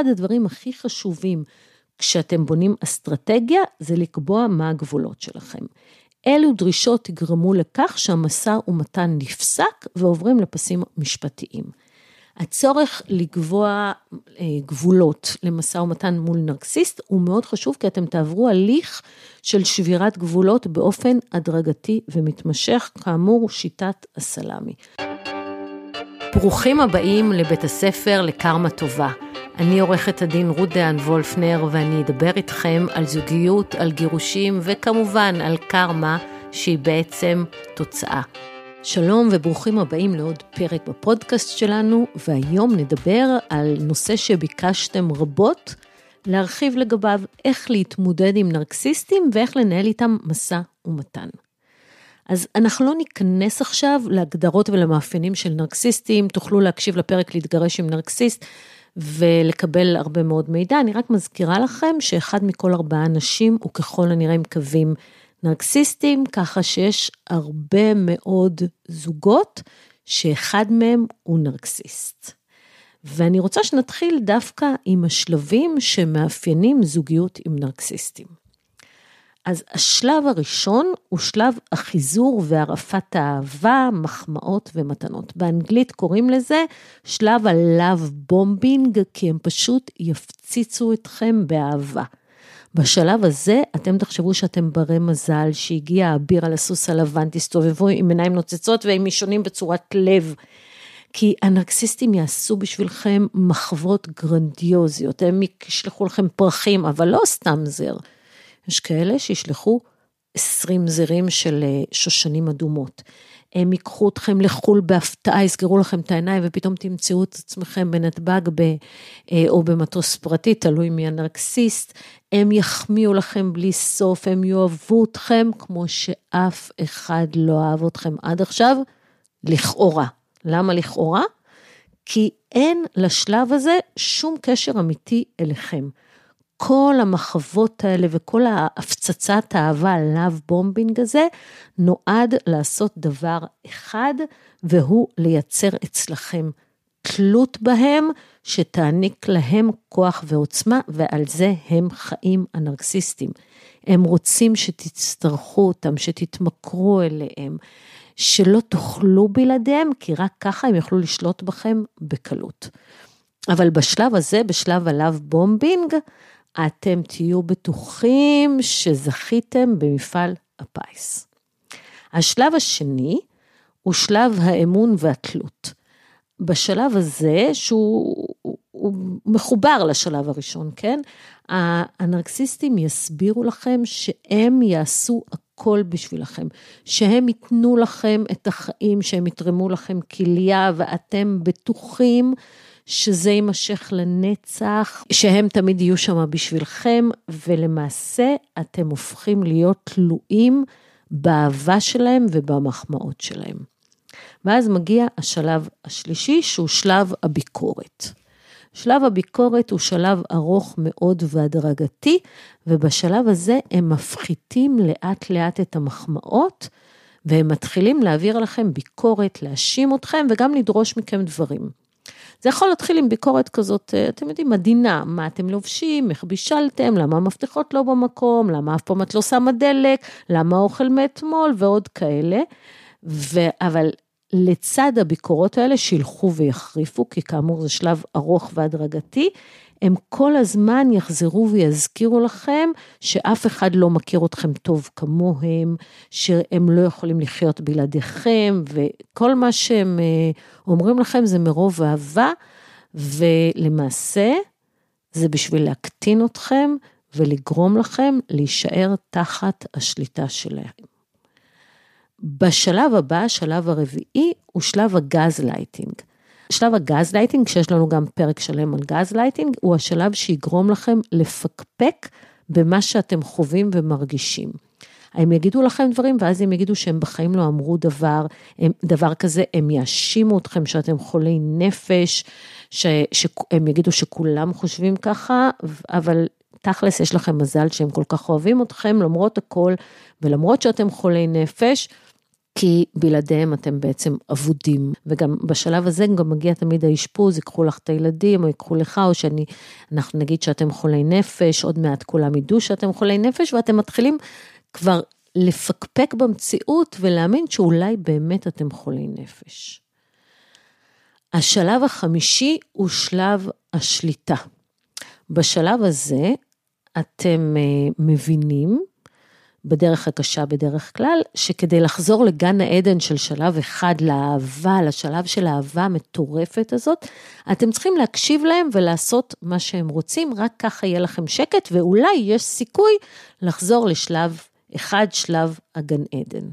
אחד הדברים הכי חשובים כשאתם בונים אסטרטגיה, זה לקבוע מה הגבולות שלכם. אילו דרישות יגרמו לכך שהמשא ומתן נפסק ועוברים לפסים משפטיים. הצורך לקבוע אה, גבולות למשא ומתן מול נרקסיסט הוא מאוד חשוב, כי אתם תעברו הליך של שבירת גבולות באופן הדרגתי ומתמשך, כאמור, שיטת הסלאמי. ברוכים הבאים לבית הספר לקרמה טובה. אני עורכת הדין רות דהן וולפנר, ואני אדבר איתכם על זוגיות, על גירושים, וכמובן על קרמה, שהיא בעצם תוצאה. שלום וברוכים הבאים לעוד פרק בפודקאסט שלנו, והיום נדבר על נושא שביקשתם רבות להרחיב לגביו, איך להתמודד עם נרקסיסטים ואיך לנהל איתם משא ומתן. אז אנחנו לא ניכנס עכשיו להגדרות ולמאפיינים של נרקסיסטים, תוכלו להקשיב לפרק להתגרש עם נרקסיסט ולקבל הרבה מאוד מידע, אני רק מזכירה לכם שאחד מכל ארבעה אנשים הוא ככל הנראה עם קווים נרקסיסטים, ככה שיש הרבה מאוד זוגות שאחד מהם הוא נרקסיסט. ואני רוצה שנתחיל דווקא עם השלבים שמאפיינים זוגיות עם נרקסיסטים. אז השלב הראשון הוא שלב החיזור והרעפת האהבה, מחמאות ומתנות. באנגלית קוראים לזה שלב ה love bombing, כי הם פשוט יפציצו אתכם באהבה. בשלב הזה אתם תחשבו שאתם ברי מזל, שהגיע האביר על הסוס הלבן, תסתובבו עם עיניים נוצצות ועם אישונים בצורת לב. כי הנרקסיסטים יעשו בשבילכם מחוות גרנדיוזיות, הם ישלחו לכם פרחים, אבל לא סתם זר. יש כאלה שישלחו 20 זרים של אה, שושנים אדומות. הם ייקחו אתכם לחו"ל בהפתעה, יסגרו לכם את העיניים ופתאום תמצאו את עצמכם בנתב"ג ב, אה, או במטוס פרטי, תלוי מי הנרקסיסט. הם יחמיאו לכם בלי סוף, הם יאהבו אתכם כמו שאף אחד לא אהב אתכם עד עכשיו, לכאורה. למה לכאורה? כי אין לשלב הזה שום קשר אמיתי אליכם. כל המחוות האלה וכל ההפצצת האהבה, love bombing הזה, נועד לעשות דבר אחד, והוא לייצר אצלכם תלות בהם, שתעניק להם כוח ועוצמה, ועל זה הם חיים הנרקסיסטים. הם רוצים שתצטרכו אותם, שתתמכרו אליהם, שלא תאכלו בלעדיהם, כי רק ככה הם יוכלו לשלוט בכם בקלות. אבל בשלב הזה, בשלב ה love bombing, אתם תהיו בטוחים שזכיתם במפעל הפיס. השלב השני הוא שלב האמון והתלות. בשלב הזה, שהוא הוא מחובר לשלב הראשון, כן? הנרקסיסטים יסבירו לכם שהם יעשו הכל בשבילכם, שהם ייתנו לכם את החיים, שהם יתרמו לכם כליה, ואתם בטוחים שזה יימשך לנצח, שהם תמיד יהיו שם בשבילכם, ולמעשה אתם הופכים להיות תלויים באהבה שלהם ובמחמאות שלהם. ואז מגיע השלב השלישי, שהוא שלב הביקורת. שלב הביקורת הוא שלב ארוך מאוד והדרגתי, ובשלב הזה הם מפחיתים לאט לאט את המחמאות, והם מתחילים להעביר לכם ביקורת, להאשים אתכם וגם לדרוש מכם דברים. זה יכול להתחיל עם ביקורת כזאת, אה, אתם יודעים, עדינה, מה אתם לובשים, איך בישלתם, למה המפתחות לא במקום, למה אף פעם את לא שמה דלק, למה האוכל מאתמול ועוד כאלה. ו... אבל לצד הביקורות האלה שילכו ויחריפו, כי כאמור זה שלב ארוך והדרגתי, הם כל הזמן יחזרו ויזכירו לכם שאף אחד לא מכיר אתכם טוב כמוהם, שהם לא יכולים לחיות בלעדיכם, וכל מה שהם אה, אומרים לכם זה מרוב אהבה, ולמעשה זה בשביל להקטין אתכם ולגרום לכם להישאר תחת השליטה שלהם. בשלב הבא, השלב הרביעי, הוא שלב הגז לייטינג. שלב הגז לייטינג, שיש לנו גם פרק שלם על גז לייטינג, הוא השלב שיגרום לכם לפקפק במה שאתם חווים ומרגישים. הם יגידו לכם דברים, ואז הם יגידו שהם בחיים לא אמרו דבר, הם, דבר כזה, הם יאשימו אתכם שאתם חולי נפש, ש, שהם יגידו שכולם חושבים ככה, אבל תכלס יש לכם מזל שהם כל כך אוהבים אתכם, למרות הכל, ולמרות שאתם חולי נפש, כי בלעדיהם אתם בעצם אבודים. וגם בשלב הזה גם מגיע תמיד האשפוז, ייקחו לך את הילדים, או ייקחו לך, או שאני, אנחנו נגיד שאתם חולי נפש, עוד מעט כולם ידעו שאתם חולי נפש, ואתם מתחילים כבר לפקפק במציאות ולהאמין שאולי באמת אתם חולי נפש. השלב החמישי הוא שלב השליטה. בשלב הזה אתם אה, מבינים בדרך הקשה בדרך כלל, שכדי לחזור לגן העדן של שלב אחד לאהבה, לשלב של האהבה המטורפת הזאת, אתם צריכים להקשיב להם ולעשות מה שהם רוצים, רק ככה יהיה לכם שקט, ואולי יש סיכוי לחזור לשלב אחד, שלב הגן עדן.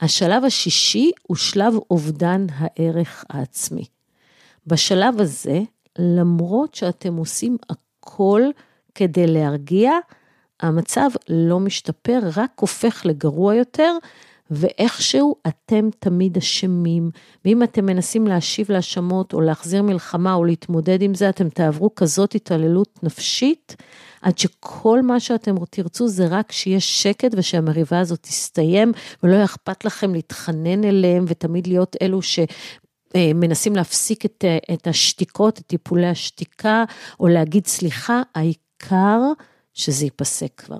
השלב השישי הוא שלב אובדן הערך העצמי. בשלב הזה, למרות שאתם עושים הכל כדי להרגיע, המצב לא משתפר, רק הופך לגרוע יותר, ואיכשהו אתם תמיד אשמים. ואם אתם מנסים להשיב להאשמות, או להחזיר מלחמה, או להתמודד עם זה, אתם תעברו כזאת התעללות נפשית, עד שכל מה שאתם תרצו זה רק שיש שקט ושהמריבה הזאת תסתיים, ולא יהיה אכפת לכם להתחנן אליהם, ותמיד להיות אלו ש... מנסים להפסיק את, את השתיקות, את טיפולי השתיקה, או להגיד סליחה, העיקר שזה ייפסק כבר.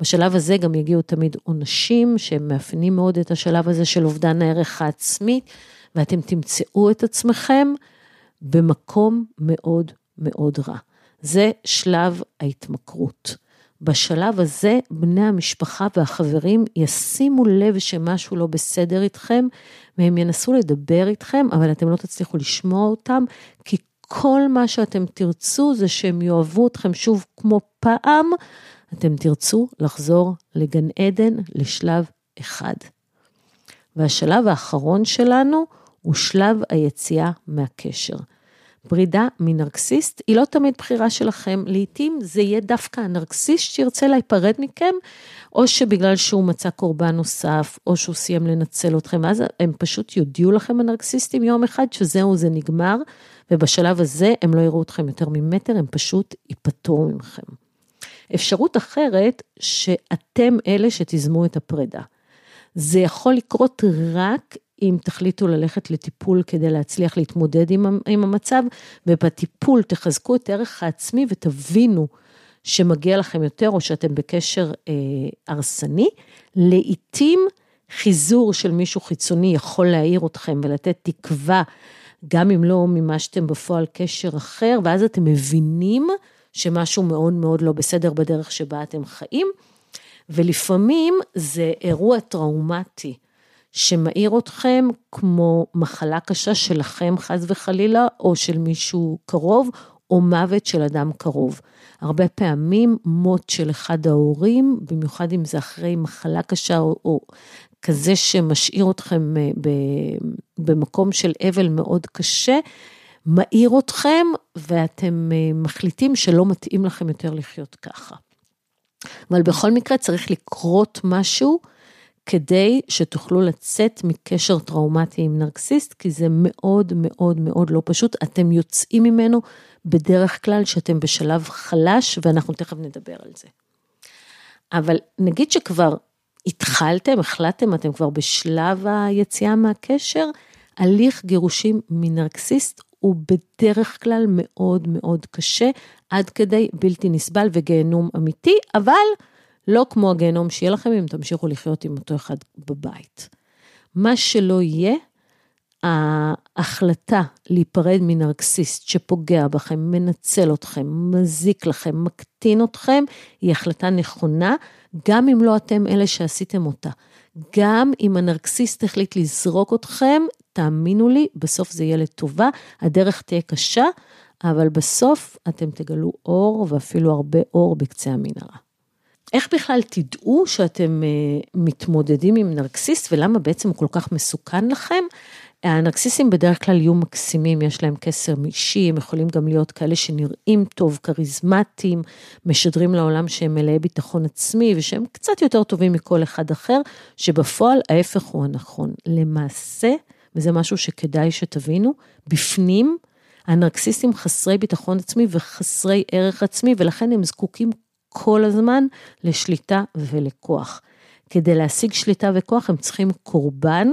בשלב הזה גם יגיעו תמיד עונשים שהם מאפיינים מאוד את השלב הזה של אובדן הערך העצמי, ואתם תמצאו את עצמכם במקום מאוד מאוד רע. זה שלב ההתמכרות. בשלב הזה בני המשפחה והחברים ישימו לב שמשהו לא בסדר איתכם, והם ינסו לדבר איתכם, אבל אתם לא תצליחו לשמוע אותם, כי כל מה שאתם תרצו זה שהם יאהבו אתכם שוב כמו פעם, אתם תרצו לחזור לגן עדן לשלב אחד. והשלב האחרון שלנו הוא שלב היציאה מהקשר. פרידה מנרקסיסט היא לא תמיד בחירה שלכם, לעתים זה יהיה דווקא הנרקסיסט שירצה להיפרד מכם, או שבגלל שהוא מצא קורבן נוסף, או שהוא סיים לנצל אתכם, אז הם פשוט יודיעו לכם הנרקסיסטים יום אחד שזהו, זה נגמר, ובשלב הזה הם לא יראו אתכם יותר ממטר, הם פשוט ייפטרו ממכם. אפשרות אחרת, שאתם אלה שתיזמו את הפרידה. זה יכול לקרות רק אם תחליטו ללכת לטיפול כדי להצליח להתמודד עם, המצב, ובטיפול תחזקו את ערך העצמי ותבינו שמגיע לכם יותר, או שאתם בקשר אה, הרסני, לעתים חיזור של מישהו חיצוני יכול להעיר אתכם ולתת תקווה, גם אם לא מימשתם בפועל קשר אחר, ואז אתם מבינים שמשהו מאוד מאוד לא בסדר בדרך שבה אתם חיים, ולפעמים זה אירוע טראומטי. שמאיר אתכם כמו מחלה קשה שלכם חס וחלילה, או של מישהו קרוב, או מוות של אדם קרוב. הרבה פעמים מות של אחד ההורים, במיוחד אם זה אחרי מחלה קשה או, או כזה שמשאיר אתכם אה, במקום של אבל מאוד קשה, מאיר אתכם ואתם אה, מחליטים שלא מתאים לכם יותר לחיות ככה. אבל בכל מקרה צריך לקרות משהו כדי שתוכלו לצאת מקשר טראומטי עם נרקסיסט, כי זה מאוד מאוד מאוד לא פשוט. אתם יוצאים ממנו בדרך כלל שאתם בשלב חלש, ואנחנו תכף נדבר על זה. אבל נגיד שכבר התחלתם, החלטתם, אתם כבר בשלב היציאה מהקשר, הליך גירושים מנרקסיסט הוא בדרך כלל מאוד מאוד קשה, עד כדי בלתי נסבל וגיהנום אמיתי, אבל לא כמו הגיהנום שיהיה לכם אם תמשיכו לחיות עם אותו אחד בבית. מה שלא יהיה, ההחלטה להיפרד מנרקסיסט שפוגע בכם, מנצל אתכם, מזיק לכם, מקטין אתכם, היא החלטה נכונה, גם אם לא אתם אלה שעשיתם אותה. גם אם הנרקסיסט החליט לזרוק אתכם, תאמינו לי, בסוף זה יהיה לטובה, הדרך תהיה קשה, אבל בסוף אתם תגלו אור, ואפילו הרבה אור בקצה המנהרה. איך בכלל תדעו שאתם אה, מתמודדים עם נרקסיסט ולמה בעצם הוא כל כך מסוכן לכם? הנרקסיסטים בדרך כלל יהיו מקסימים, יש להם קסר אישי, הם יכולים גם להיות כאלה שנראים טוב, כריזמטיים, משדרים לעולם שהם מלאי ביטחון עצמי ושהם קצת יותר טובים מכל אחד אחר, שבפועל ההפך הוא הנכון. למעשה, וזה משהו שכדאי שתבינו, בפנים הנרקסיסטים חסרי ביטחון עצמי וחסרי ערך עצמי, ולכן הם זקוקים כל הזמן לשליטה ולכוח. כדי להשיג שליטה וכוח הם צריכים קורבן,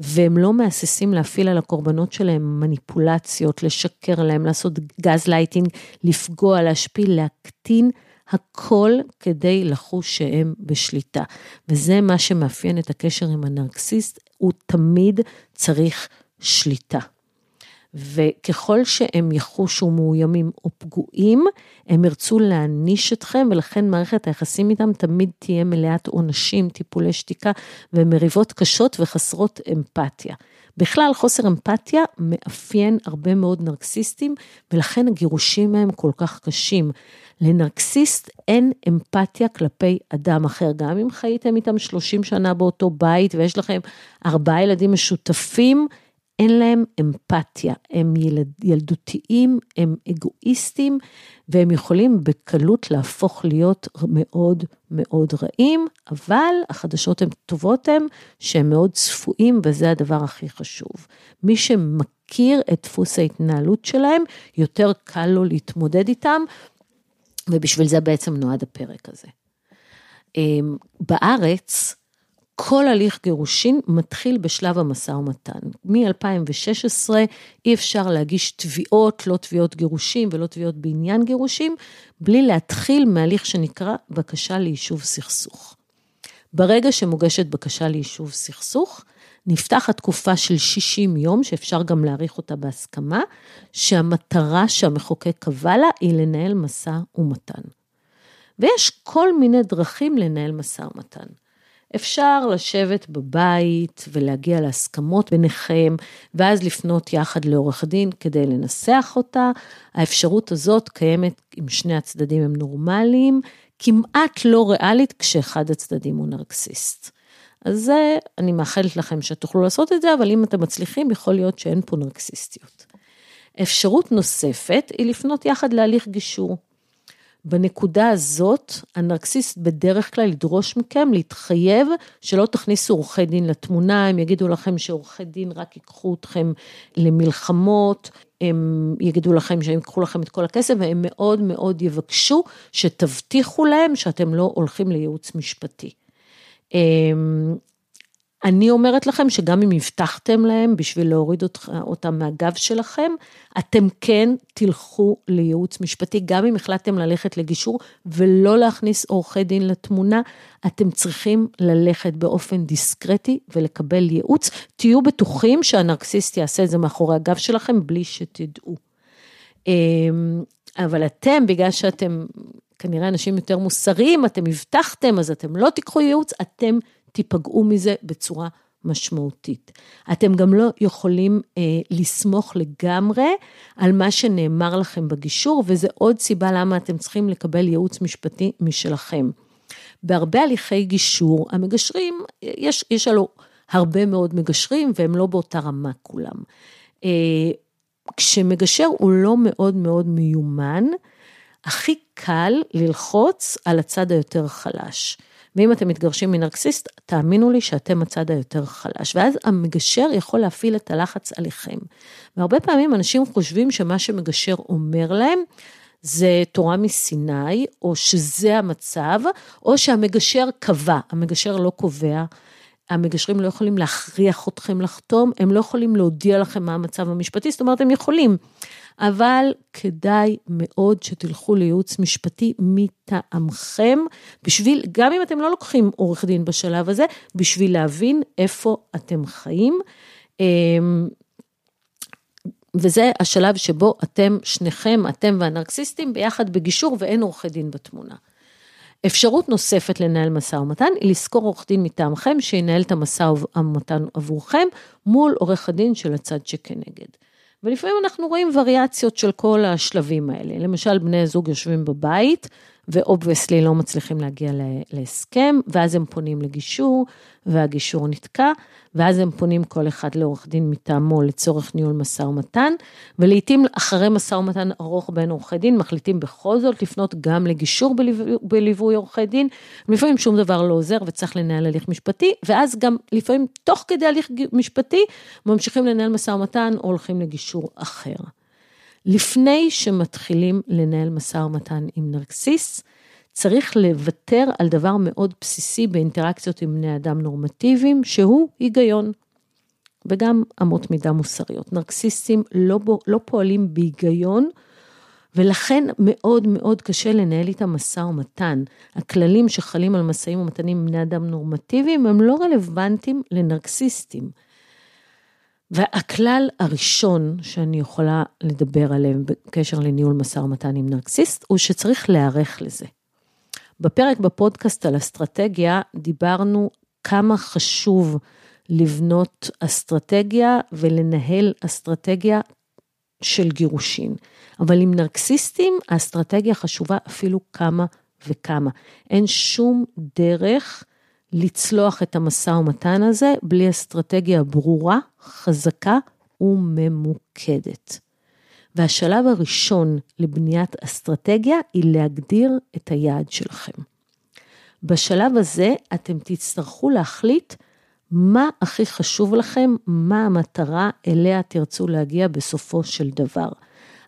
והם לא מהססים להפעיל על הקורבנות שלהם מניפולציות, לשקר להם, לעשות גז לייטינג, לפגוע, להשפיל, להקטין, הכל כדי לחוש שהם בשליטה. וזה מה שמאפיין את הקשר עם הנרקסיסט, הוא תמיד צריך שליטה. וככל שהם יחושו מאוימים או פגועים, הם ירצו להעניש אתכם, ולכן מערכת היחסים איתם תמיד תהיה מלאת עונשים, טיפולי שתיקה ומריבות קשות וחסרות אמפתיה. בכלל, חוסר אמפתיה מאפיין הרבה מאוד נרקסיסטים, ולכן הגירושים מהם כל כך קשים. לנרקסיסט אין אמפתיה כלפי אדם אחר, גם אם חייתם איתם 30 שנה באותו בית ויש לכם ארבעה ילדים משותפים, אין להם אמפתיה, הם ילד, ילדותיים, הם אגואיסטים, והם יכולים בקלות להפוך להיות מאוד מאוד רעים, אבל החדשות הן טובות הן שהם מאוד צפויים, וזה הדבר הכי חשוב. מי שמכיר את דפוס ההתנהלות שלהם, יותר קל לו להתמודד איתם, ובשביל זה בעצם נועד הפרק הזה. אמ, בארץ, כל הליך גירושין מתחיל בשלב המשא ומתן. מ-2016 אי אפשר להגיש תביעות, לא תביעות גירושים ולא תביעות בעניין גירושים, בלי להתחיל מהליך שנקרא בקשה ליישוב סכסוך. ברגע שמוגשת בקשה ליישוב סכסוך, נפתחת תקופה של 60 יום, שאפשר גם להאריך אותה בהסכמה, שהמטרה שהמחוקק קבע לה היא לנהל משא ומתן. ויש כל מיני דרכים לנהל משא ומתן. אפשר לשבת בבית ולהגיע להסכמות ביניכם, ואז לפנות יחד לעורך דין כדי לנסח אותה. האפשרות הזאת קיימת אם שני הצדדים הם נורמליים, כמעט לא ריאלית כשאחד הצדדים הוא נרקסיסט. אז זה, אני מאחלת לכם שתוכלו לעשות את זה, אבל אם אתם מצליחים, יכול להיות שאין פה נרקסיסטיות. אפשרות נוספת היא לפנות יחד להליך גישור. בנקודה הזאת, הנרקסיסט בדרך כלל ידרוש מכם להתחייב שלא תכניסו עורכי דין לתמונה, הם יגידו לכם שעורכי דין רק ייקחו אתכם למלחמות, הם יגידו לכם שהם ייקחו לכם את כל הכסף, והם מאוד מאוד יבקשו שתבטיחו להם שאתם לא הולכים לייעוץ משפטי. אני אומרת לכם שגם אם הבטחתם להם בשביל להוריד אותם מהגב שלכם, אתם כן תלכו לייעוץ משפטי, גם אם החלטתם ללכת לגישור ולא להכניס עורכי דין לתמונה, אתם צריכים ללכת באופן דיסקרטי ולקבל ייעוץ. תהיו בטוחים שהנרקסיסט יעשה את זה מאחורי הגב שלכם בלי שתדעו. אמ, אבל אתם, בגלל שאתם כנראה אנשים יותר מוסריים, אתם הבטחתם, אז אתם לא תיקחו ייעוץ, אתם תיפגעו מזה בצורה משמעותית. אתם גם לא יכולים אה, לסמוך לגמרי על מה שנאמר לכם בגישור, וזה עוד סיבה למה אתם צריכים לקבל ייעוץ משפטי משלכם. בהרבה הליכי גישור, המגשרים, יש, יש עלו הרבה מאוד מגשרים, והם לא באותה רמה כולם. אה, כשמגשר הוא לא מאוד מאוד מיומן, הכי קל ללחוץ על הצד היותר חלש. ואם אתם מתגרשים מנרקסיסט, תאמינו לי שאתם הצד היותר חלש. ואז המגשר יכול להפעיל את הלחץ עליכם. והרבה פעמים אנשים חושבים שמה שמגשר אומר להם, זה תורה מסיני, או שזה המצב, או שהמגשר קבע, המגשר לא קובע. המגשרים לא יכולים להכריח אתכם לחתום, הם לא יכולים להודיע לכם מה המצב המשפטי, זאת אומרת, הם יכולים. אבל כדאי מאוד שתלכו לייעוץ משפטי מטעמכם, בשביל, גם אם אתם לא לוקחים עורך דין בשלב הזה, בשביל להבין איפה אתם חיים. אמ, וזה השלב שבו אתם, שניכם, אתם והנרקסיסטים, ביחד בגישור ואין עורכי דין בתמונה. אפשרות נוספת לנהל משא ומתן היא לשכור עורך דין מטעמכם שינהל את המשא ומתן עבורכם מול עורך הדין של הצד שכנגד. ולפעמים אנחנו רואים וריאציות של כל השלבים האלה. למשל, בני זוג יושבים בבית, ו obviously לא מצליחים להגיע להסכם, ואז הם פונים לגישור, והגישור נתקע, ואז הם פונים כל אחד לעורך דין מטעמו לצורך ניהול משא ומתן, ולעיתים אחרי משא ומתן ארוך בין עורכי דין, מחליטים בכל זאת לפנות גם לגישור בליווי, בליווי עורכי דין, לפעמים שום דבר לא עוזר וצריך לנהל הליך משפטי, ואז גם לפעמים תוך כדי הליך משפטי, ממשיכים לנהל משא ומתן או הולכים לגישור אחר. לפני שמתחילים לנהל משא ומתן עם נרקסיס, צריך לוותר על דבר מאוד בסיסי באינטראקציות עם בני אדם נורמטיביים, שהוא היגיון. וגם אמות מידה מוסריות. נרקסיסטים לא, לא פועלים בהיגיון, ולכן מאוד מאוד קשה לנהל איתם משא ומתן. הכללים שחלים על משאים ומתנים עם בני אדם נורמטיביים הם לא רלוונטיים לנרקסיסטים. והכלל הראשון שאני יכולה לדבר עליהם בקשר לניהול משא ומתן עם נרקסיסט, הוא שצריך להיערך לזה. בפרק בפודקאסט על אסטרטגיה דיברנו כמה חשוב לבנות אסטרטגיה ולנהל אסטרטגיה של גירושין. אבל עם נרקסיסטים האסטרטגיה חשובה אפילו כמה וכמה. אין שום דרך לצלוח את המשא ומתן הזה בלי אסטרטגיה ברורה, חזקה וממוקדת. והשלב הראשון לבניית אסטרטגיה היא להגדיר את היעד שלכם. בשלב הזה אתם תצטרכו להחליט מה הכי חשוב לכם, מה המטרה אליה תרצו להגיע בסופו של דבר.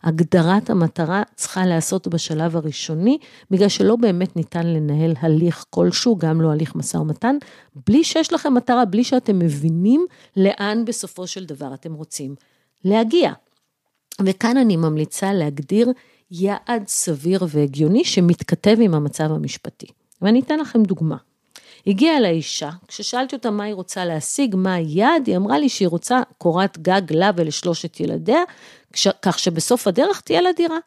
הגדרת המטרה צריכה להיעשות בשלב הראשוני, בגלל שלא באמת ניתן לנהל הליך כלשהו, גם לא הליך משא ומתן, בלי שיש לכם מטרה, בלי שאתם מבינים לאן בסופו של דבר אתם רוצים להגיע. וכאן אני ממליצה להגדיר יעד סביר והגיוני שמתכתב עם המצב המשפטי. ואני אתן לכם דוגמה. הגיעה אליי אישה, כששאלתי אותה מה היא רוצה להשיג, מה היעד, היא אמרה לי שהיא רוצה קורת גג לה ולשלושת ילדיה, כך שבסוף הדרך תהיה לה דירה.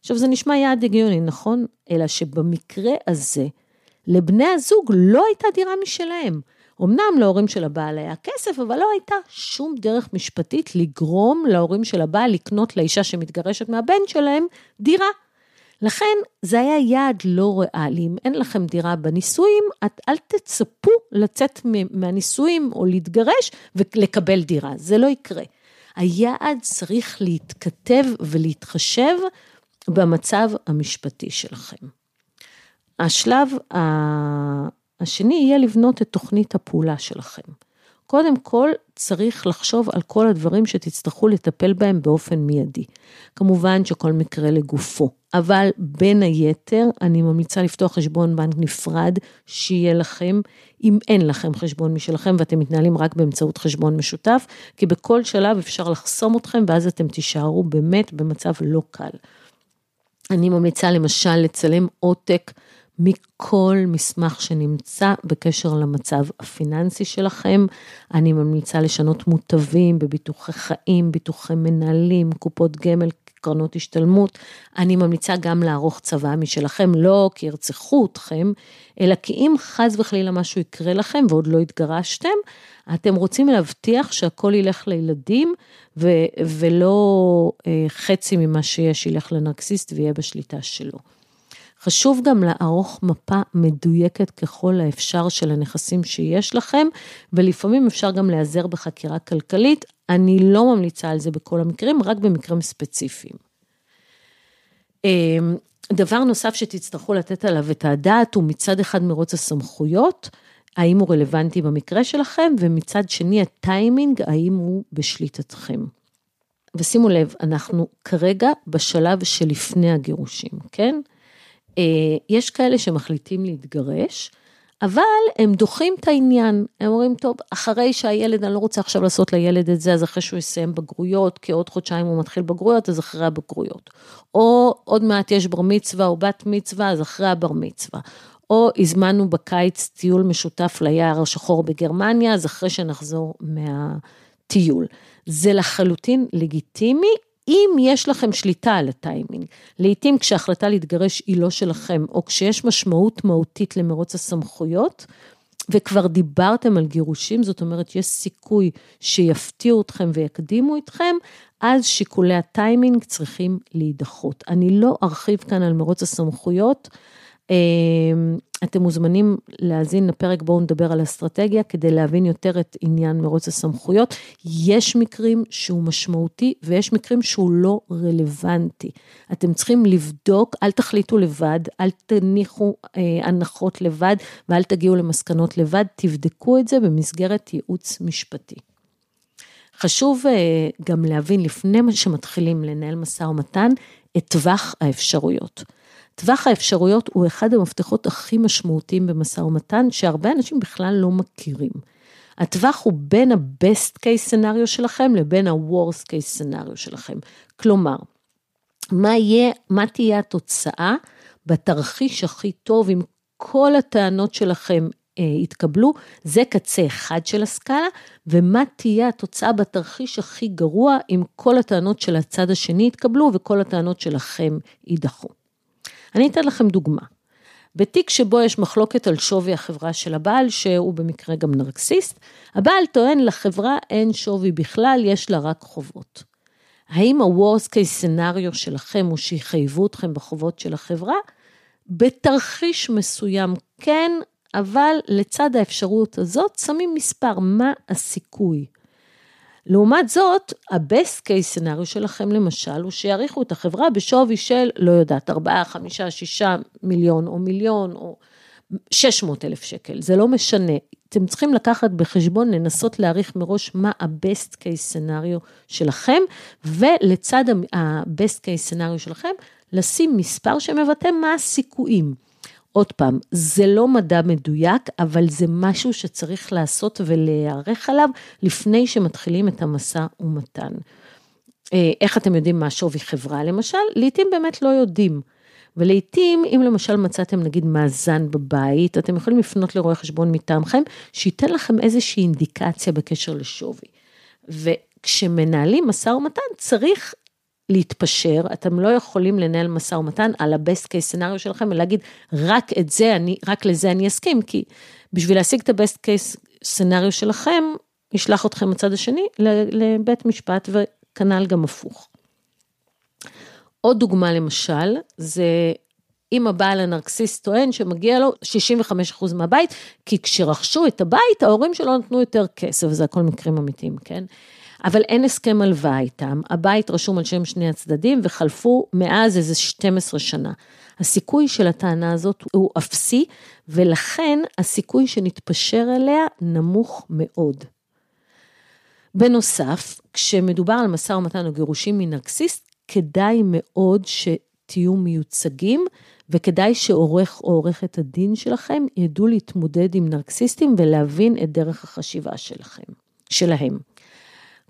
עכשיו זה נשמע יעד הגיוני, נכון? אלא שבמקרה הזה, לבני הזוג לא הייתה דירה משלהם. אמנם להורים של הבעל היה כסף, אבל לא הייתה שום דרך משפטית לגרום להורים של הבעל לקנות לאישה שמתגרשת מהבן שלהם דירה. לכן זה היה יעד לא ריאלי, אם אין לכם דירה בנישואים, את אל תצפו לצאת מהנישואים או להתגרש ולקבל דירה, זה לא יקרה. היעד צריך להתכתב ולהתחשב במצב המשפטי שלכם. השלב השני יהיה לבנות את תוכנית הפעולה שלכם. קודם כל, צריך לחשוב על כל הדברים שתצטרכו לטפל בהם באופן מיידי. כמובן שכל מקרה לגופו, אבל בין היתר, אני ממליצה לפתוח חשבון בנק נפרד, שיהיה לכם, אם אין לכם חשבון משלכם ואתם מתנהלים רק באמצעות חשבון משותף, כי בכל שלב אפשר לחסום אתכם ואז אתם תישארו באמת במצב לא קל. אני ממליצה למשל לצלם עותק מכל מסמך שנמצא בקשר למצב הפיננסי שלכם. אני ממליצה לשנות מוטבים בביטוחי חיים, ביטוחי מנהלים, קופות גמל, קרנות השתלמות. אני ממליצה גם לערוך צבא משלכם, לא כי ירצחו אתכם, אלא כי אם חס וחלילה משהו יקרה לכם ועוד לא התגרשתם, אתם רוצים להבטיח שהכל ילך לילדים ו- ולא אה, חצי ממה שיש ילך לנרקסיסט ויהיה בשליטה שלו. חשוב גם לערוך מפה מדויקת ככל האפשר של הנכסים שיש לכם, ולפעמים אפשר גם להיעזר בחקירה כלכלית. אני לא ממליצה על זה בכל המקרים, רק במקרים ספציפיים. אמ, דבר נוסף שתצטרכו לתת עליו את הדעת הוא מצד אחד מרוץ הסמכויות, האם הוא רלוונטי במקרה שלכם, ומצד שני הטיימינג, האם הוא בשליטתכם. ושימו לב, אנחנו כרגע בשלב שלפני הגירושים, כן? אה, יש כאלה שמחליטים להתגרש, אבל הם דוחים את העניין, הם אומרים, טוב, אחרי שהילד, אני לא רוצה עכשיו לעשות לילד את זה, אז אחרי שהוא יסיים בגרויות, כי עוד חודשיים הוא מתחיל בגרויות, אז אחרי הבגרויות. או עוד מעט יש בר מצווה או בת מצווה, אז אחרי הבר מצווה. או הזמנו בקיץ טיול משותף ליער השחור בגרמניה, אז אחרי שנחזור מהטיול. זה לחלוטין לגיטימי, אם יש לכם שליטה על הטיימינג, לעתים כשההחלטה להתגרש היא לא שלכם, או כשיש משמעות מהותית למרוץ הסמכויות, וכבר דיברתם על גירושים, זאת אומרת, יש סיכוי שיפתיעו אתכם ויקדימו אתכם, אז שיקולי הטיימינג צריכים להידחות. אני לא ארחיב כאן על מרוץ הסמכויות, אתם מוזמנים להאזין לפרק בואו נדבר על אסטרטגיה כדי להבין יותר את עניין מרוץ הסמכויות. יש מקרים שהוא משמעותי ויש מקרים שהוא לא רלוונטי. אתם צריכים לבדוק, אל תחליטו לבד, אל תניחו אה, הנחות לבד ואל תגיעו למסקנות לבד, תבדקו את זה במסגרת ייעוץ משפטי. חשוב אה, גם להבין לפני שמתחילים לנהל משא ומתן את טווח האפשרויות. טווח האפשרויות הוא אחד המפתחות הכי משמעותיים במשא ומתן, שהרבה אנשים בכלל לא מכירים. הטווח הוא בין ה-best case scenario שלכם לבין ה-worst case scenario שלכם. כלומר, מה, יהיה, מה תהיה התוצאה בתרחיש הכי טוב עם כל הטענות שלכם אה, יתקבלו, זה קצה אחד של הסקאלה, ומה תהיה התוצאה בתרחיש הכי גרוע אם כל הטענות של הצד השני יתקבלו וכל הטענות שלכם יידחו. אני אתן לכם דוגמה. בתיק שבו יש מחלוקת על שווי החברה של הבעל, שהוא במקרה גם נרקסיסט, הבעל טוען לחברה אין שווי בכלל, יש לה רק חובות. האם ה-Worst case scenario שלכם הוא שיחייבו אתכם בחובות של החברה? בתרחיש מסוים כן, אבל לצד האפשרות הזאת שמים מספר, מה הסיכוי? לעומת זאת, ה-best case scenario שלכם למשל, הוא שיעריכו את החברה בשווי של, לא יודעת, 4, 5, 6 מיליון או מיליון או 600 אלף שקל, זה לא משנה. אתם צריכים לקחת בחשבון, לנסות להעריך מראש מה ה-best case scenario שלכם, ולצד ה-best case scenario שלכם, לשים מספר שמבטא מה הסיכויים. עוד פעם, זה לא מדע מדויק, אבל זה משהו שצריך לעשות ולהיערך עליו לפני שמתחילים את המשא ומתן. אה, איך אתם יודעים מה שווי חברה למשל? לעתים באמת לא יודעים. ולעיתים, אם למשל מצאתם נגיד מאזן בבית, אתם יכולים לפנות לרואה חשבון מטעמכם, שייתן לכם איזושהי אינדיקציה בקשר לשווי. וכשמנהלים משא ומתן, צריך להתפשר, אתם לא יכולים לנהל משא ומתן על ה-best case scenario שלכם ולהגיד, רק את זה, אני, רק לזה אני אסכים, כי בשביל להשיג את ה-best case scenario שלכם, ישלח אתכם הצד השני לבית משפט וכנ"ל גם הפוך. עוד דוגמה למשל, זה אם הבעל הנרקסיסט טוען שמגיע לו 65% מהבית, כי כשרכשו את הבית, ההורים שלו נתנו יותר כסף, זה הכל מקרים אמיתיים, כן? אבל אין הסכם הלוואה איתם, הבית רשום על שם שני הצדדים וחלפו מאז איזה 12 שנה. הסיכוי של הטענה הזאת הוא אפסי, ולכן הסיכוי שנתפשר אליה נמוך מאוד. בנוסף, כשמדובר על משא ומתן או גירושים מנרקסיסט, כדאי מאוד שתהיו מיוצגים, וכדאי שעורך או עורכת הדין שלכם ידעו להתמודד עם נרקסיסטים ולהבין את דרך החשיבה שלכם, שלהם.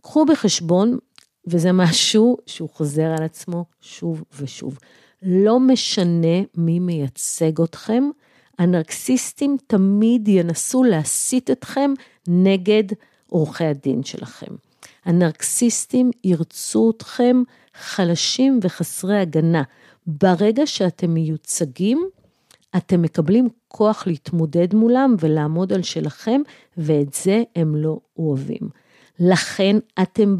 קחו בחשבון, וזה משהו שהוא חוזר על עצמו שוב ושוב, לא משנה מי מייצג אתכם, הנרקסיסטים תמיד ינסו להסיט אתכם נגד עורכי הדין שלכם. הנרקסיסטים ירצו אתכם חלשים וחסרי הגנה. ברגע שאתם מיוצגים, אתם מקבלים כוח להתמודד מולם ולעמוד על שלכם, ואת זה הם לא אוהבים. לכן אתם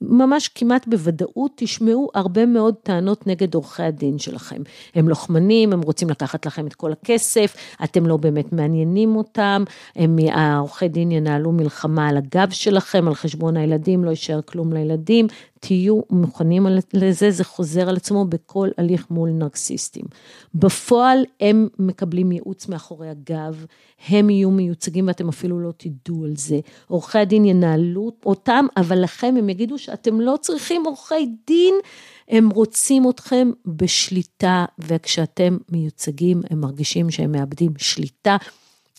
ממש כמעט בוודאות תשמעו הרבה מאוד טענות נגד עורכי הדין שלכם. הם לוחמנים, הם רוצים לקחת לכם את כל הכסף, אתם לא באמת מעניינים אותם, הם, העורכי דין ינהלו מלחמה על הגב שלכם, על חשבון הילדים, לא יישאר כלום לילדים, תהיו מוכנים לזה, זה חוזר על עצמו בכל הליך מול נרקסיסטים. בפועל הם מקבלים ייעוץ מאחורי הגב, הם יהיו מיוצגים ואתם אפילו לא תדעו על זה. עורכי הדין ינהלו אותם, אבל לכם הם יגידו שאתם לא צריכים עורכי דין, הם רוצים אתכם בשליטה, וכשאתם מיוצגים הם מרגישים שהם מאבדים שליטה.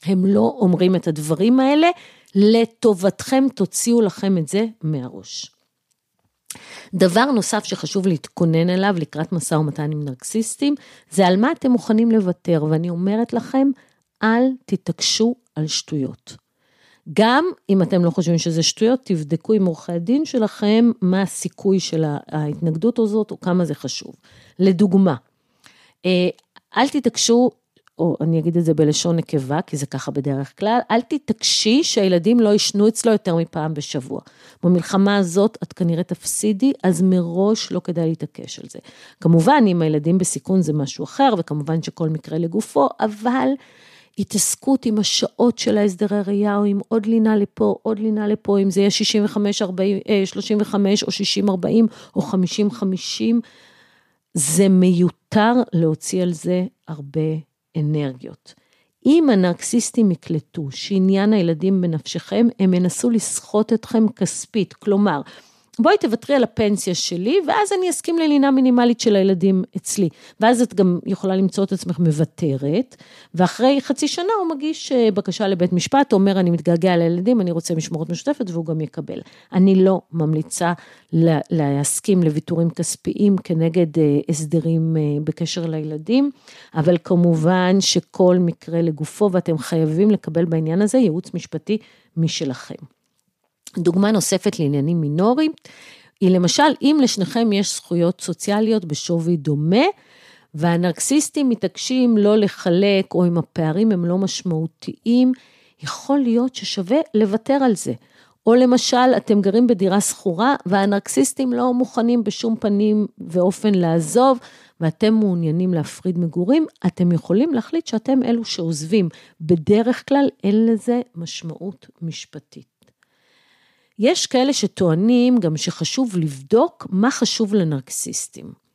הם לא אומרים את הדברים האלה, לטובתכם תוציאו לכם את זה מהראש. דבר נוסף שחשוב להתכונן אליו לקראת משא ומתן עם נרקסיסטים, זה על מה אתם מוכנים לוותר, ואני אומרת לכם, אל תתעקשו על שטויות. גם אם אתם לא חושבים שזה שטויות, תבדקו עם עורכי הדין שלכם מה הסיכוי של ההתנגדות הזאת או כמה זה חשוב. לדוגמה, אה, אל תתעקשו או אני אגיד את זה בלשון נקבה, כי זה ככה בדרך כלל, אל תתעקשי שהילדים לא ישנו אצלו יותר מפעם בשבוע. במלחמה הזאת את כנראה תפסידי, אז מראש לא כדאי להתעקש על זה. כמובן, אם הילדים בסיכון זה משהו אחר, וכמובן שכל מקרה לגופו, אבל התעסקות עם השעות של ההסדרי ראייה, או עם עוד לינה לפה, עוד לינה לפה, אם זה יהיה 65, 40, 35 או 60, 40 או 50, 50, זה מיותר להוציא על זה הרבה אנרגיות. אם הנרקסיסטים יקלטו שעניין הילדים בנפשכם, הם ינסו לסחוט אתכם כספית. כלומר, בואי תוותרי על הפנסיה שלי, ואז אני אסכים ללינה מינימלית של הילדים אצלי. ואז את גם יכולה למצוא את עצמך מוותרת, ואחרי חצי שנה הוא מגיש אה, בקשה לבית משפט, אומר, אני מתגעגע לילדים, אני רוצה משמורת משותפת, והוא גם יקבל. אני לא ממליצה להסכים לוויתורים כספיים כנגד אה, הסדרים אה, בקשר לילדים, אבל כמובן שכל מקרה לגופו, ואתם חייבים לקבל בעניין הזה ייעוץ משפטי משלכם. דוגמה נוספת לעניינים מינוריים, היא למשל, אם לשניכם יש זכויות סוציאליות בשווי דומה, והנרקסיסטים מתעקשים לא לחלק, או אם הפערים הם לא משמעותיים, יכול להיות ששווה לוותר על זה. או למשל, אתם גרים בדירה שכורה, והנרקסיסטים לא מוכנים בשום פנים ואופן לעזוב, ואתם מעוניינים להפריד מגורים, אתם יכולים להחליט שאתם אלו שעוזבים. בדרך כלל אין לזה משמעות משפטית. יש כאלה שטוענים גם שחשוב לבדוק מה חשוב לנרקסיסטים.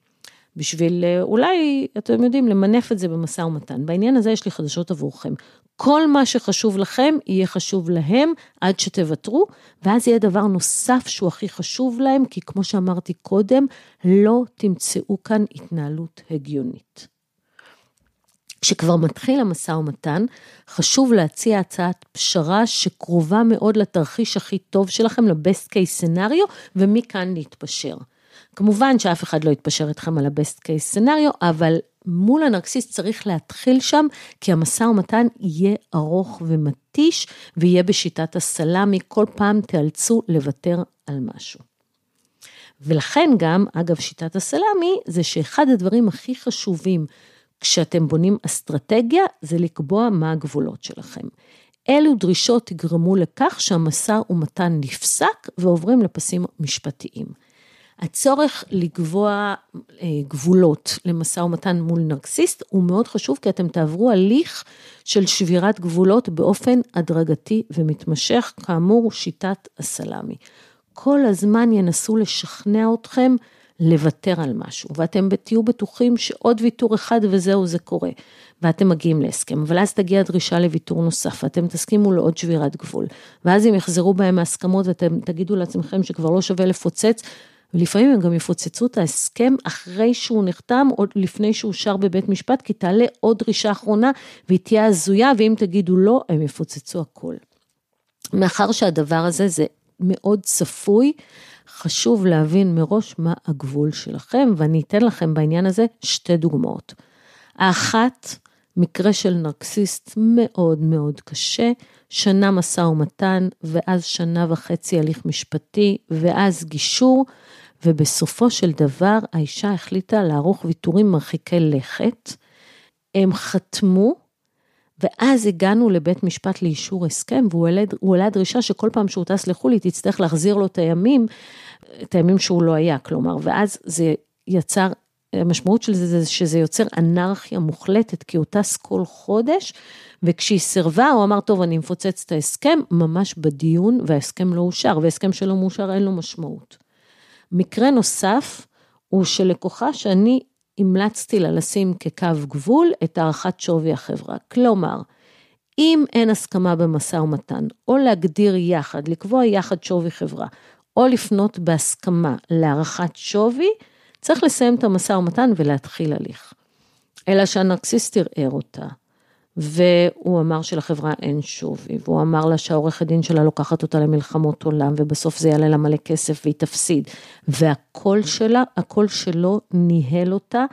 בשביל אה, אולי, אתם יודעים, למנף את זה במשא ומתן. בעניין הזה יש לי חדשות עבורכם. כל מה שחשוב לכם, יהיה חשוב להם עד שתוותרו, ואז יהיה דבר נוסף שהוא הכי חשוב להם, כי כמו שאמרתי קודם, לא תמצאו כאן התנהלות הגיונית. כשכבר מתחיל המשא ומתן, חשוב להציע הצעת פשרה שקרובה מאוד לתרחיש הכי טוב שלכם, לבסט קייס סנאריו, ומכאן להתפשר. כמובן שאף אחד לא יתפשר איתכם על הבסט קייס סנאריו, אבל מול הנרקסיסט צריך להתחיל שם, כי המשא ומתן יהיה ארוך ומתיש, ויהיה בשיטת הסלאמי, כל פעם תיאלצו לוותר על משהו. ולכן גם, אגב, שיטת הסלאמי, זה שאחד הדברים הכי חשובים כשאתם בונים אסטרטגיה, זה לקבוע מה הגבולות שלכם. אילו דרישות יגרמו לכך שהמשא ומתן נפסק ועוברים לפסים משפטיים. הצורך לקבוע אה, גבולות למשא ומתן מול נרקסיסט הוא מאוד חשוב, כי אתם תעברו הליך של שבירת גבולות באופן הדרגתי ומתמשך, כאמור שיטת הסלאמי. כל הזמן ינסו לשכנע אתכם לוותר על משהו, ואתם תהיו בטוחים שעוד ויתור אחד וזהו זה קורה, ואתם מגיעים להסכם, אבל אז תגיע דרישה לוויתור נוסף, ואתם תסכימו לעוד שבירת גבול, ואז הם יחזרו בהם מהסכמות ואתם תגידו לעצמכם שכבר לא שווה לפוצץ, ולפעמים הם גם יפוצצו את ההסכם אחרי שהוא נחתם, עוד לפני שהוא אושר בבית משפט, כי תעלה עוד דרישה אחרונה והיא תהיה הזויה, ואם תגידו לא, הם יפוצצו הכל. מאחר שהדבר הזה זה מאוד צפוי, חשוב להבין מראש מה הגבול שלכם, ואני אתן לכם בעניין הזה שתי דוגמאות. האחת, מקרה של נרקסיסט מאוד מאוד קשה, שנה משא ומתן, ואז שנה וחצי הליך משפטי, ואז גישור, ובסופו של דבר האישה החליטה לערוך ויתורים מרחיקי לכת. הם חתמו, ואז הגענו לבית משפט לאישור הסכם, והוא העלה דרישה שכל פעם שהוא טס לחו"ל, היא תצטרך להחזיר לו את הימים, את הימים שהוא לא היה, כלומר, ואז זה יצר, המשמעות של זה זה שזה יוצר אנרכיה מוחלטת, כי הוא טס כל חודש, וכשהיא סירבה, הוא אמר, טוב, אני מפוצץ את ההסכם, ממש בדיון, וההסכם לא אושר, והסכם שלא מאושר אין לו משמעות. מקרה נוסף, הוא שלקוחה שאני המלצתי לה לשים כקו גבול את הערכת שווי החברה. כלומר, אם אין הסכמה במשא ומתן, או להגדיר יחד, לקבוע יחד שווי חברה, או לפנות בהסכמה להערכת שווי, צריך לסיים את המשא ומתן ולהתחיל הליך. אלא שהנרקסיסט ערער אותה, והוא אמר שלחברה אין שווי, והוא אמר לה שהעורכת דין שלה לוקחת אותה למלחמות עולם, ובסוף זה יעלה לה מלא כסף והיא תפסיד. והקול שלה, הקול שלו ניהל אותה,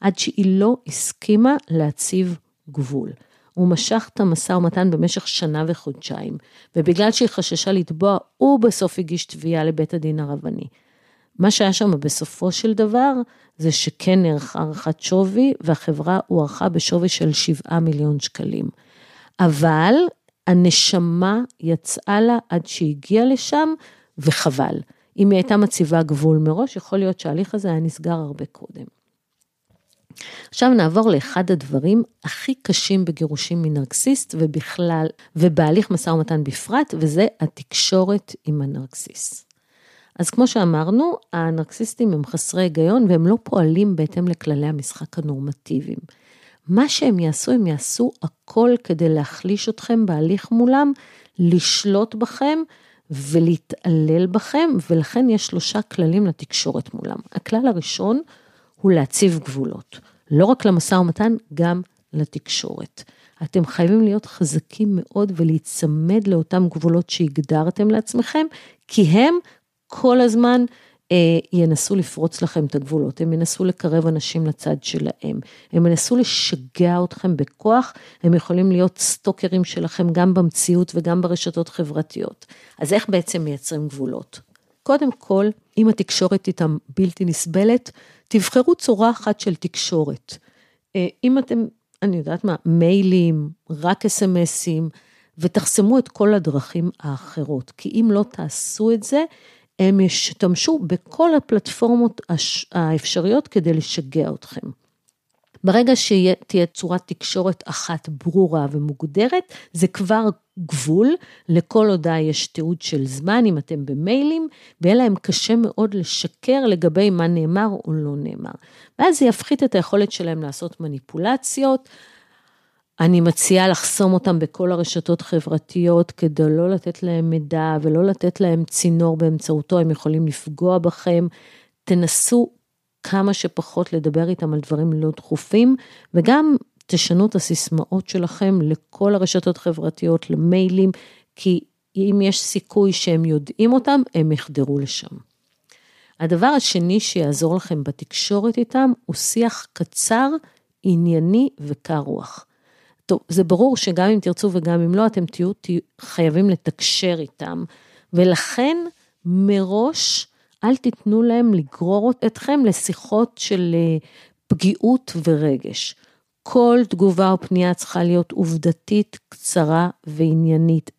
עד שהיא לא הסכימה להציב גבול. הוא משך את המשא ומתן במשך שנה וחודשיים, ובגלל שהיא חששה לתבוע, הוא בסוף הגיש תביעה לבית הדין הרבני. מה שהיה שם בסופו של דבר, זה שכן נערכה הערכת שווי, והחברה הוערכה בשווי של 7 מיליון שקלים. אבל הנשמה יצאה לה עד שהגיעה לשם, וחבל. אם היא הייתה מציבה גבול מראש, יכול להיות שההליך הזה היה נסגר הרבה קודם. עכשיו נעבור לאחד הדברים הכי קשים בגירושים מנרקסיסט ובכלל, ובהליך משא ומתן בפרט, וזה התקשורת עם הנרקסיסט. אז כמו שאמרנו, הנרקסיסטים הם חסרי היגיון והם לא פועלים בהתאם לכללי המשחק הנורמטיביים. מה שהם יעשו, הם יעשו הכל כדי להחליש אתכם בהליך מולם, לשלוט בכם ולהתעלל בכם, ולכן יש שלושה כללים לתקשורת מולם. הכלל הראשון הוא להציב גבולות, לא רק למשא ומתן, גם לתקשורת. אתם חייבים להיות חזקים מאוד ולהיצמד לאותם גבולות שהגדרתם לעצמכם, כי הם כל הזמן אה, ינסו לפרוץ לכם את הגבולות, הם ינסו לקרב אנשים לצד שלהם, הם ינסו לשגע אתכם בכוח, הם יכולים להיות סטוקרים שלכם גם במציאות וגם ברשתות חברתיות. אז איך בעצם מייצרים גבולות? קודם כל, אם התקשורת איתם בלתי נסבלת, תבחרו צורה אחת של תקשורת. אה, אם אתם, אני יודעת מה, מיילים, רק אס.אם.אסים, ותחסמו את כל הדרכים האחרות, כי אם לא תעשו את זה, הם ישתמשו בכל הפלטפורמות האפשריות כדי לשגע אתכם. ברגע שתהיה צורת תקשורת אחת ברורה ומוגדרת, זה כבר גבול, לכל הודעה יש תיעוד של זמן אם אתם במיילים, ויהיה להם קשה מאוד לשקר לגבי מה נאמר או לא נאמר. ואז זה יפחית את היכולת שלהם לעשות מניפולציות, אני מציעה לחסום אותם בכל הרשתות חברתיות כדי לא לתת להם מידע ולא לתת להם צינור באמצעותו הם יכולים לפגוע בכם. תנסו כמה שפחות לדבר איתם על דברים לא דחופים, וגם תשנו את הסיסמאות שלכם לכל הרשתות חברתיות, למיילים, כי אם יש סיכוי שהם יודעים אותם, הם יחדרו לשם. הדבר השני שיעזור לכם בתקשורת איתם הוא שיח קצר, ענייני וקר רוח. טוב, זה ברור שגם אם תרצו וגם אם לא, אתם תהיו, תהיו חייבים לתקשר איתם, ולכן מראש אל תיתנו להם לגרור אתכם לשיחות של אה, פגיעות ורגש. כל תגובה או פנייה צריכה להיות עובדתית, קצרה ועניינית,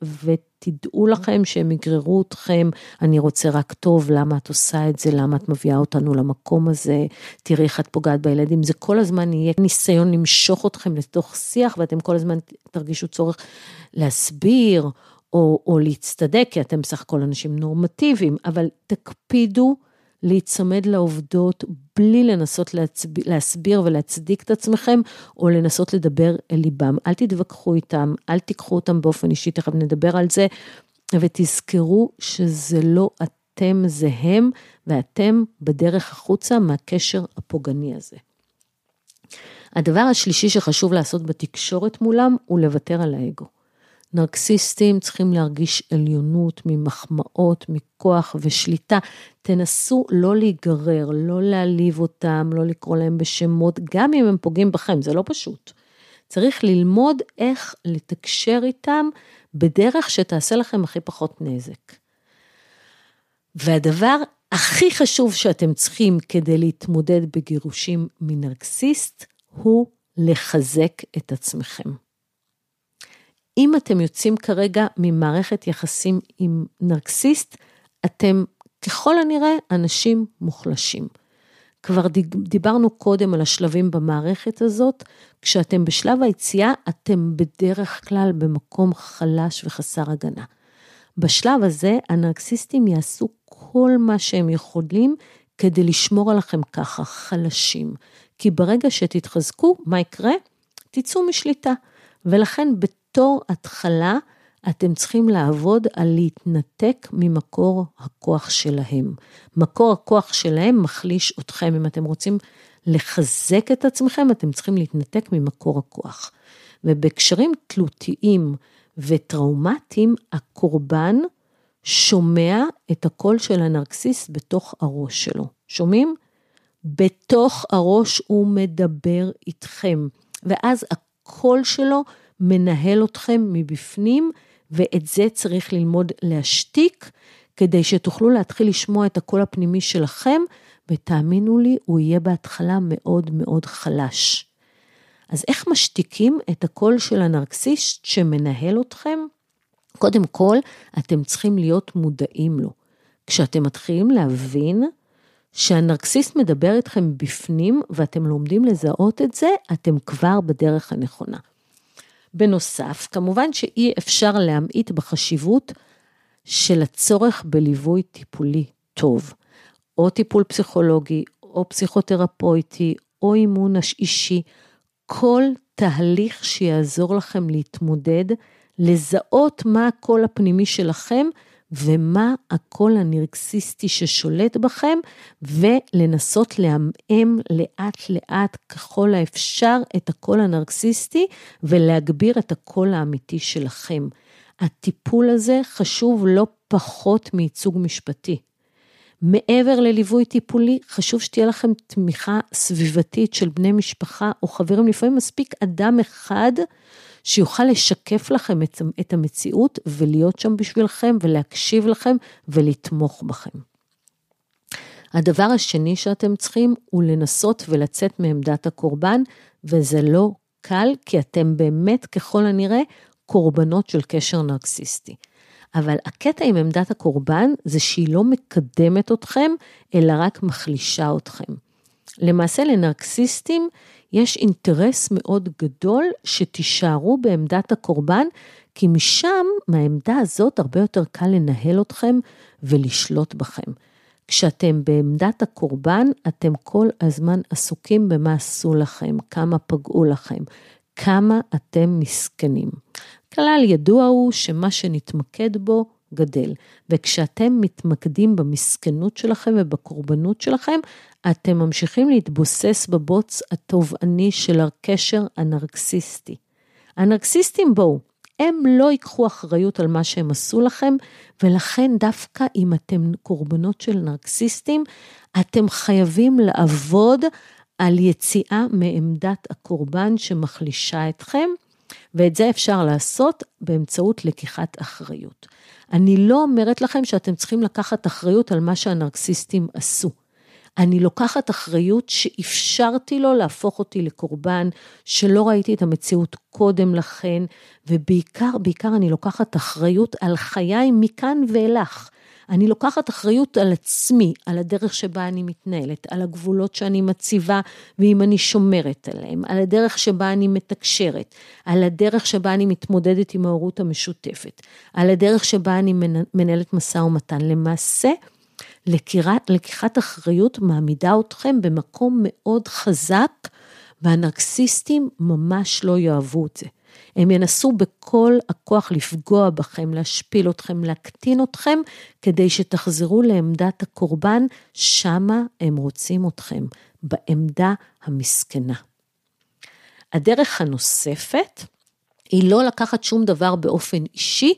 ותדעו לכם שהם יגררו אתכם, אני רוצה רק טוב, למה את עושה את זה, למה את מביאה אותנו למקום הזה, תראי איך את פוגעת בילדים, זה כל הזמן יהיה ניסיון למשוך אתכם לתוך שיח, ואתם כל הזמן תרגישו צורך להסביר, או, או להצטדק, כי אתם בסך הכל אנשים נורמטיביים, אבל תקפידו להיצמד לעובדות בלי לנסות להצב... להסביר ולהצדיק את עצמכם, או לנסות לדבר אל ליבם. אל תתווכחו איתם, אל תיקחו אותם באופן אישי, תכף נדבר על זה, ותזכרו שזה לא אתם, זה הם, ואתם בדרך החוצה מהקשר הפוגעני הזה. הדבר השלישי שחשוב לעשות בתקשורת מולם הוא לוותר על האגו. נרקסיסטים צריכים להרגיש עליונות ממחמאות, מכוח ושליטה. תנסו לא להיגרר, לא להעליב אותם, לא לקרוא להם בשמות, גם אם הם פוגעים בכם, זה לא פשוט. צריך ללמוד איך לתקשר איתם בדרך שתעשה לכם הכי פחות נזק. והדבר הכי חשוב שאתם צריכים כדי להתמודד בגירושים מנרקסיסט, הוא לחזק את עצמכם. אם אתם יוצאים כרגע ממערכת יחסים עם נרקסיסט, אתם ככל הנראה אנשים מוחלשים. כבר דיברנו קודם על השלבים במערכת הזאת, כשאתם בשלב היציאה, אתם בדרך כלל במקום חלש וחסר הגנה. בשלב הזה, הנרקסיסטים יעשו כל מה שהם יכולים כדי לשמור עליכם ככה, חלשים. כי ברגע שתתחזקו, מה יקרה? תצאו משליטה. ולכן בתור התחלה, אתם צריכים לעבוד על להתנתק ממקור הכוח שלהם. מקור הכוח שלהם מחליש אתכם. אם אתם רוצים לחזק את עצמכם, אתם צריכים להתנתק ממקור הכוח. ובקשרים תלותיים וטראומטיים, הקורבן שומע את הקול של הנרקסיסט בתוך הראש שלו. שומעים? בתוך הראש הוא מדבר איתכם, ואז הקול שלו מנהל אתכם מבפנים, ואת זה צריך ללמוד להשתיק, כדי שתוכלו להתחיל לשמוע את הקול הפנימי שלכם, ותאמינו לי, הוא יהיה בהתחלה מאוד מאוד חלש. אז איך משתיקים את הקול של הנרקסיסט שמנהל אתכם? קודם כל, אתם צריכים להיות מודעים לו. כשאתם מתחילים להבין שהנרקסיסט מדבר איתכם בפנים ואתם לומדים לזהות את זה, אתם כבר בדרך הנכונה. בנוסף, כמובן שאי אפשר להמעיט בחשיבות של הצורך בליווי טיפולי טוב, או טיפול פסיכולוגי, או פסיכותרפויטי, או אימון אישי, כל תהליך שיעזור לכם להתמודד, לזהות מה הקול הפנימי שלכם ומה הקול הנרקסיסטי ששולט בכם, ולנסות לעמעם לאט-לאט ככל האפשר את הקול הנרקסיסטי, ולהגביר את הקול האמיתי שלכם. הטיפול הזה חשוב לא פחות מייצוג משפטי. מעבר לליווי טיפולי, חשוב שתהיה לכם תמיכה סביבתית של בני משפחה או חברים, לפעמים מספיק אדם אחד שיוכל לשקף לכם את, את המציאות ולהיות שם בשבילכם ולהקשיב לכם ולתמוך בכם. הדבר השני שאתם צריכים הוא לנסות ולצאת מעמדת הקורבן, וזה לא קל, כי אתם באמת, ככל הנראה, קורבנות של קשר נרקסיסטי. אבל הקטע עם עמדת הקורבן זה שהיא לא מקדמת אתכם, אלא רק מחלישה אתכם. למעשה לנרקסיסטים יש אינטרס מאוד גדול שתישארו בעמדת הקורבן, כי משם, מהעמדה הזאת, הרבה יותר קל לנהל אתכם ולשלוט בכם. כשאתם בעמדת הקורבן, אתם כל הזמן עסוקים במה עשו לכם, כמה פגעו לכם, כמה אתם מסכנים. כלל ידוע הוא שמה שנתמקד בו גדל, וכשאתם מתמקדים במסכנות שלכם ובקורבנות שלכם, אתם ממשיכים להתבוסס בבוץ התובעני של הקשר הנרקסיסטי. הנרקסיסטים בואו, הם לא ייקחו אחריות על מה שהם עשו לכם, ולכן דווקא אם אתם קורבנות של נרקסיסטים, אתם חייבים לעבוד על יציאה מעמדת הקורבן שמחלישה אתכם, ואת זה אפשר לעשות באמצעות לקיחת אחריות. אני לא אומרת לכם שאתם צריכים לקחת אחריות על מה שהנרקסיסטים עשו. אני לוקחת אחריות שאפשרתי לו להפוך אותי לקורבן, שלא ראיתי את המציאות קודם לכן, ובעיקר, בעיקר אני לוקחת אחריות על חיי מכאן ואילך. אני לוקחת אחריות על עצמי, על הדרך שבה אני מתנהלת, על הגבולות שאני מציבה ואם אני שומרת עליהם, על הדרך שבה אני מתקשרת, על הדרך שבה אני מתמודדת עם ההורות המשותפת, על הדרך שבה אני מנהלת משא ומתן. למעשה, לקירת, לקיחת אחריות מעמידה אתכם במקום מאוד חזק, והנרקסיסטים ממש לא יאהבו את זה. הם ינסו בכל הכוח לפגוע בכם, להשפיל אתכם, להקטין אתכם, כדי שתחזרו לעמדת הקורבן, שמה הם רוצים אתכם, בעמדה המסכנה. הדרך הנוספת היא לא לקחת שום דבר באופן אישי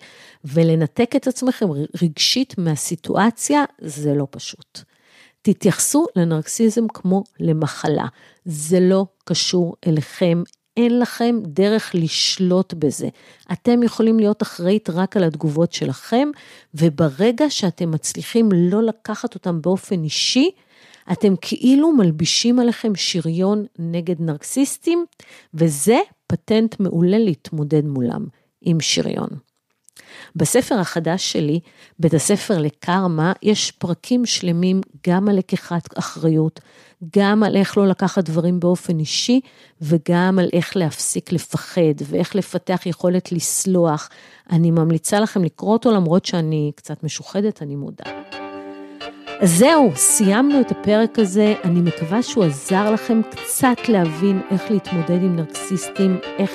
ולנתק את עצמכם רגשית מהסיטואציה, זה לא פשוט. תתייחסו לנרקסיזם כמו למחלה, זה לא קשור אליכם, אין לכם דרך לשלוט בזה. אתם יכולים להיות אחראית רק על התגובות שלכם, וברגע שאתם מצליחים לא לקחת אותם באופן אישי, אתם כאילו מלבישים עליכם שריון נגד נרקסיסטים, וזה פטנט מעולה להתמודד מולם עם שריון. בספר החדש שלי, בית הספר לקרמה, יש פרקים שלמים גם על לקיחת אחריות, גם על איך לא לקחת דברים באופן אישי, וגם על איך להפסיק לפחד, ואיך לפתח יכולת לסלוח. אני ממליצה לכם לקרוא אותו, למרות שאני קצת משוחדת, אני מודה. אז זהו, סיימנו את הפרק הזה. אני מקווה שהוא עזר לכם קצת להבין איך להתמודד עם נרקסיסטים, איך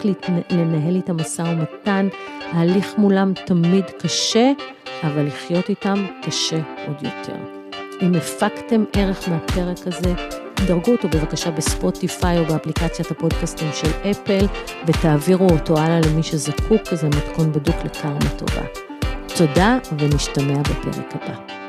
לנהל איתם משא ומתן. ההליך מולם תמיד קשה, אבל לחיות איתם קשה עוד יותר. אם הפקתם ערך מהפרק הזה, דרגו אותו בבקשה בספוטיפיי או באפליקציית הפודקאסטים של אפל, ותעבירו אותו הלאה למי שזקוק, זה מתכון בדוק לקרמה טובה. תודה, ונשתמע בפרק הבא.